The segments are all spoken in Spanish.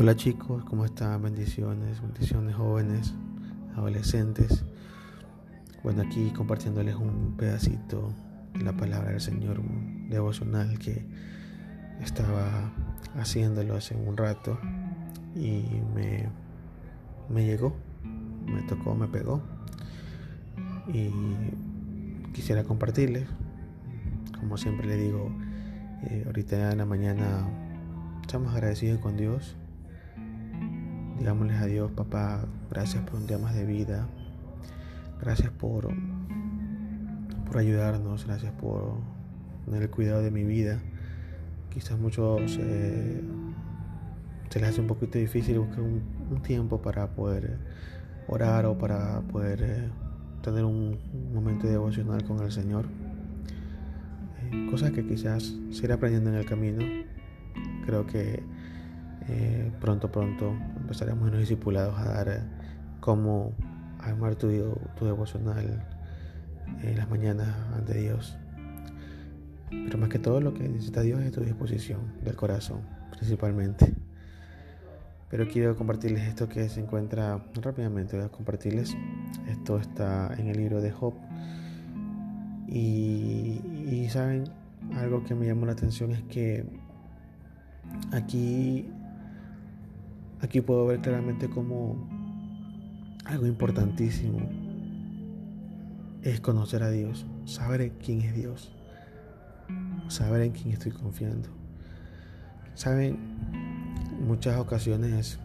Hola chicos, ¿cómo están? Bendiciones, bendiciones jóvenes, adolescentes. Bueno, aquí compartiéndoles un pedacito de la palabra del Señor, devocional que estaba haciéndolo hace un rato y me, me llegó, me tocó, me pegó y quisiera compartirles. Como siempre le digo, eh, ahorita en la mañana estamos agradecidos con Dios Digámosles a Dios, papá, gracias por un día más de vida. Gracias por, por ayudarnos, gracias por tener el cuidado de mi vida. Quizás muchos eh, se les hace un poquito difícil buscar un, tiempo para poder orar o para poder eh, tener un, momento devocional con el Señor. Eh, cosas que quizás se irá aprendiendo en el camino. Creo que eh, pronto, pronto empezaremos en los discipulados a dar eh, cómo armar tu, tu devocional en las mañanas ante Dios. Pero más que todo lo que necesita Dios es tu disposición del corazón, principalmente. Pero quiero compartirles esto que se encuentra rápidamente. Voy a compartirles. Esto está en el libro de Job. Y, y saben, algo que me llamó la atención es que aquí Aquí puedo ver claramente como algo importantísimo es conocer a Dios, saber quién es Dios, saber en quién estoy confiando. Saben, muchas ocasiones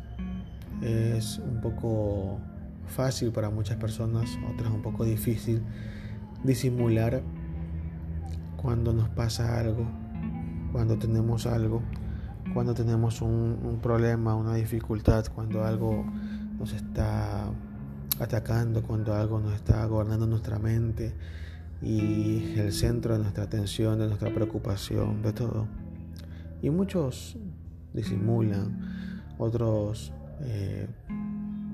es un poco fácil para muchas personas, otras un poco difícil disimular cuando nos pasa algo, cuando tenemos algo cuando tenemos un, problema, una dificultad, cuando algo nos está atacando, cuando algo nos está gobernando nuestra mente y el centro de nuestra atención, de nuestra preocupación, de todo. Y muchos disimulan, otros eh,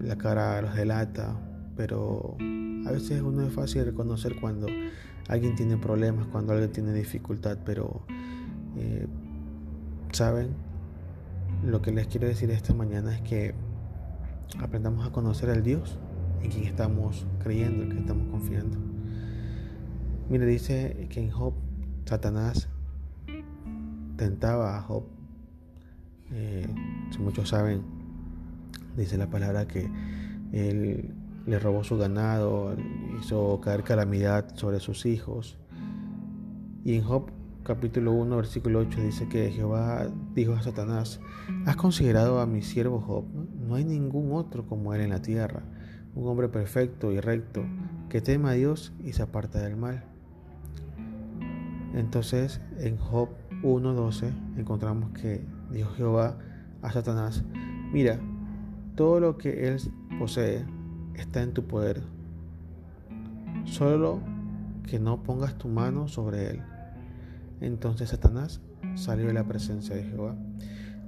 la cara los delata, pero a veces uno es fácil reconocer cuando alguien tiene problemas, cuando alguien tiene dificultad, pero eh, saben lo que les quiero decir esta mañana es que aprendamos a conocer al Dios en quien estamos creyendo, en quien estamos confiando. Mire, dice que en Job, Satanás tentaba a Job. Eh, si muchos saben, dice la palabra que él le robó su ganado, hizo caer calamidad sobre sus hijos. Y en Job capítulo 1, versículo 8 dice que Jehová dijo a Satanás, ¿has considerado a mi siervo Job? No hay ningún otro como él en la tierra, un hombre perfecto y recto, que teme a Dios y se aparta del mal. Entonces en Job 1.12 encontramos que dijo Jehová a Satanás, mira, todo lo que él posee está en tu poder, solo que no pongas tu mano sobre él. Entonces Satanás salió de la presencia de Jehová.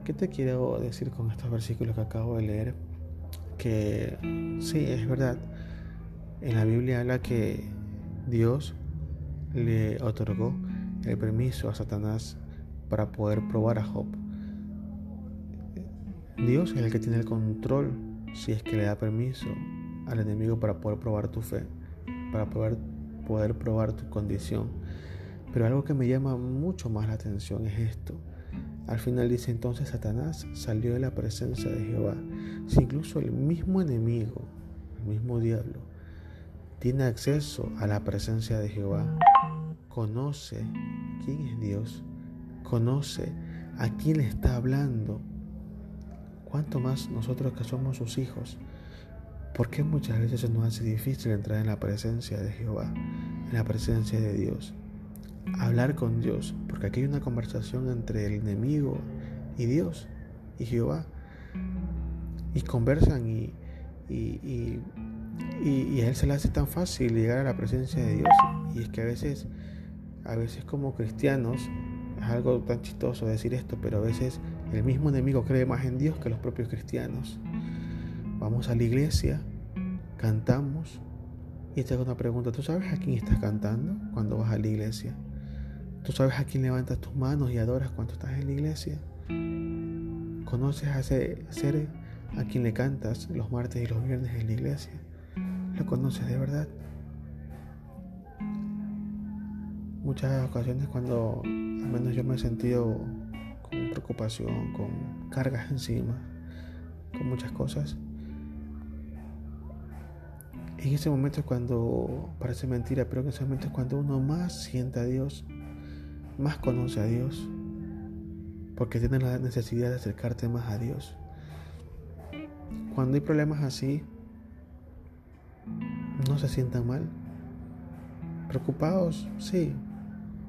¿Qué te quiero decir con estos versículos que acabo de leer? Que sí, es verdad. En la Biblia habla que Dios le otorgó el permiso a Satanás para poder probar a Job. Dios es el que tiene el control si es que le da permiso al enemigo para poder probar tu fe, para poder, poder probar tu condición. Pero algo que me llama mucho más la atención es esto. Al final dice entonces Satanás salió de la presencia de Jehová. Si incluso el mismo enemigo, el mismo diablo, tiene acceso a la presencia de Jehová, conoce quién es Dios, conoce a quién está hablando, cuánto más nosotros que somos sus hijos. ¿Por qué muchas veces nos hace difícil entrar en la presencia de Jehová, en la presencia de Dios? Hablar con Dios, porque aquí hay una conversación entre el enemigo y Dios y Jehová. Y conversan y, y, a él se le hace tan fácil llegar a la presencia de Dios. Y es que a veces, a veces como cristianos, es algo tan chistoso decir esto, pero a veces el mismo enemigo cree más en Dios que los propios cristianos. Vamos a la iglesia, cantamos, y te hago una pregunta, ¿tú sabes a quién estás cantando cuando vas a la iglesia? ¿Tú sabes a quién levantas tus manos y adoras cuando estás en la iglesia? ¿Conoces a ese ser a quien le cantas los martes y los viernes en la iglesia? ¿Lo conoces de verdad? Muchas ocasiones cuando al menos yo me he sentido con preocupación, con cargas encima, con muchas cosas. En ese momento es cuando, parece mentira, pero en ese momento es cuando uno más siente a Dios, más conoce a Dios, porque tiene la necesidad de acercarte más a Dios. Cuando hay problemas así, no se sientan mal. Preocupados, sí,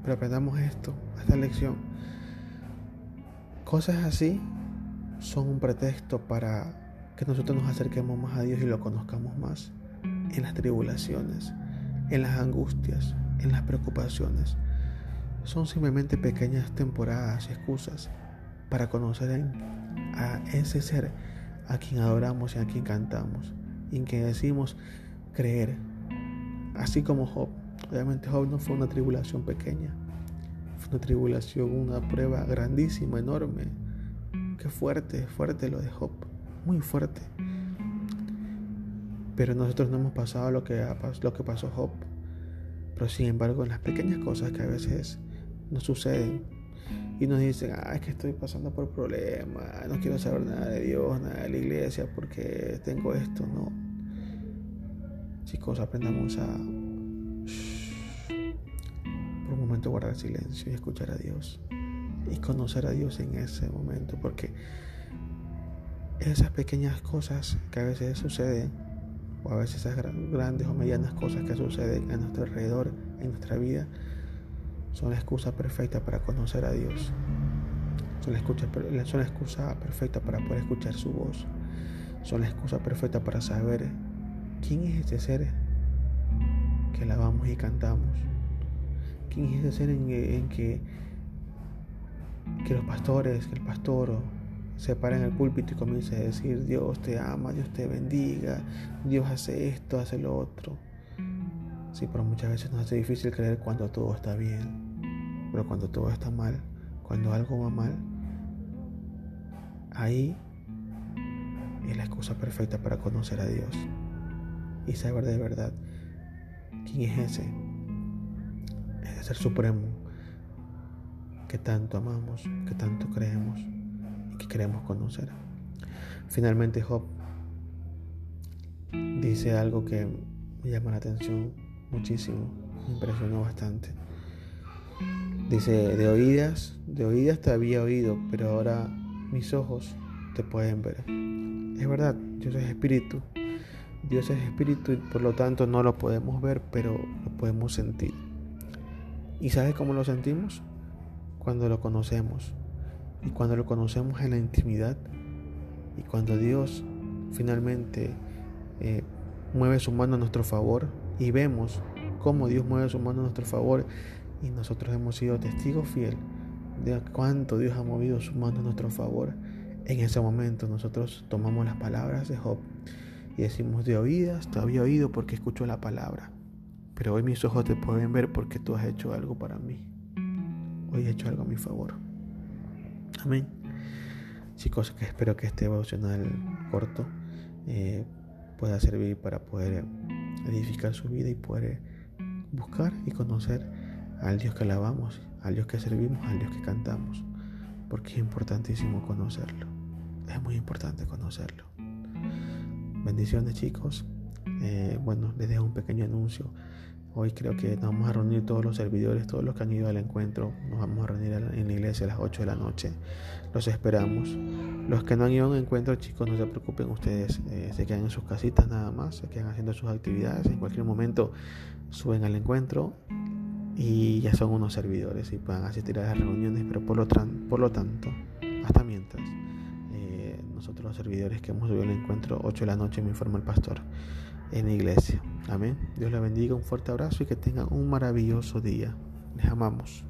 pero aprendamos esto, esta lección. Cosas así son un pretexto para que nosotros nos acerquemos más a Dios y lo conozcamos más en las tribulaciones, en las angustias, en las preocupaciones. Son simplemente pequeñas temporadas y excusas para conocer a ese ser a quien adoramos y a quien cantamos y en quien decimos creer. Así como Job. Obviamente Job no fue una tribulación pequeña. Fue una tribulación, una prueba grandísima, enorme. Qué fuerte, fuerte lo de Job. Muy fuerte. Pero nosotros no hemos pasado lo que, lo que pasó Job. Pero sin embargo, en las pequeñas cosas que a veces nos suceden y nos dicen, ah, es que estoy pasando por problemas, no quiero saber nada de Dios, nada de la iglesia porque tengo esto, no. Chicos, aprendamos a por un momento guardar silencio y escuchar a Dios y conocer a Dios en ese momento porque esas pequeñas cosas que a veces suceden o a veces esas grandes o medianas cosas que suceden a nuestro alrededor, en nuestra vida, son la excusa perfecta para conocer a Dios. Son la, son la excusa perfecta para poder escuchar su voz. Son la excusa perfecta para saber quién es ese ser que alabamos y cantamos. ¿Quién es ese ser en, en que, que los pastores, que el pastor se para en el púlpito y comienza a decir, Dios te ama, Dios te bendiga, Dios hace esto, hace lo otro. Sí, pero muchas veces nos hace difícil creer cuando todo está bien, pero cuando todo está mal, cuando algo va mal, ahí es la excusa perfecta para conocer a Dios y saber de verdad quién es ese, ese ser supremo que tanto amamos, que tanto creemos que queremos conocer. Finalmente Job dice algo que me llama la atención muchísimo, me impresionó bastante. Dice, de oídas, de oídas te había oído, pero ahora mis ojos te pueden ver. Es verdad, Dios es espíritu. Dios es espíritu y por lo tanto no lo podemos ver, pero lo podemos sentir. ¿Y sabes cómo lo sentimos? Cuando lo conocemos, y cuando lo conocemos en la intimidad y cuando Dios finalmente eh, mueve su mano a nuestro favor y vemos cómo Dios mueve su mano a nuestro favor y nosotros hemos sido testigos fiel de cuánto Dios ha movido su mano a nuestro favor. En ese momento nosotros tomamos las palabras de Job y decimos de oídas, te había oído porque escucho la palabra, pero hoy mis ojos te pueden ver porque tú has hecho algo para mí. Hoy he hecho algo a mi favor. Amén. Chicos, espero que este devocional corto eh, pueda servir para poder edificar su vida y poder buscar y conocer al Dios que alabamos, al Dios que servimos, al Dios que cantamos, porque es importantísimo conocerlo. Es muy importante conocerlo. Bendiciones chicos. Eh, bueno, les dejo un pequeño anuncio. Hoy creo que nos vamos a reunir todos los servidores, todos los que han ido al encuentro. Nos vamos a reunir en la iglesia a las 8 de la noche. Los esperamos. Los que no han ido a un encuentro, chicos, no se preocupen. Ustedes eh, se quedan en sus casitas nada más, se quedan haciendo sus actividades. En cualquier momento suben al encuentro y ya son unos servidores y puedan asistir a las reuniones. Pero por lo, por lo tanto, hasta mientras, eh, nosotros los servidores que hemos subido al encuentro, 8 de la noche, me informa el pastor en la iglesia. Amén. Dios les bendiga, un fuerte abrazo y que tengan un maravilloso día. Les amamos.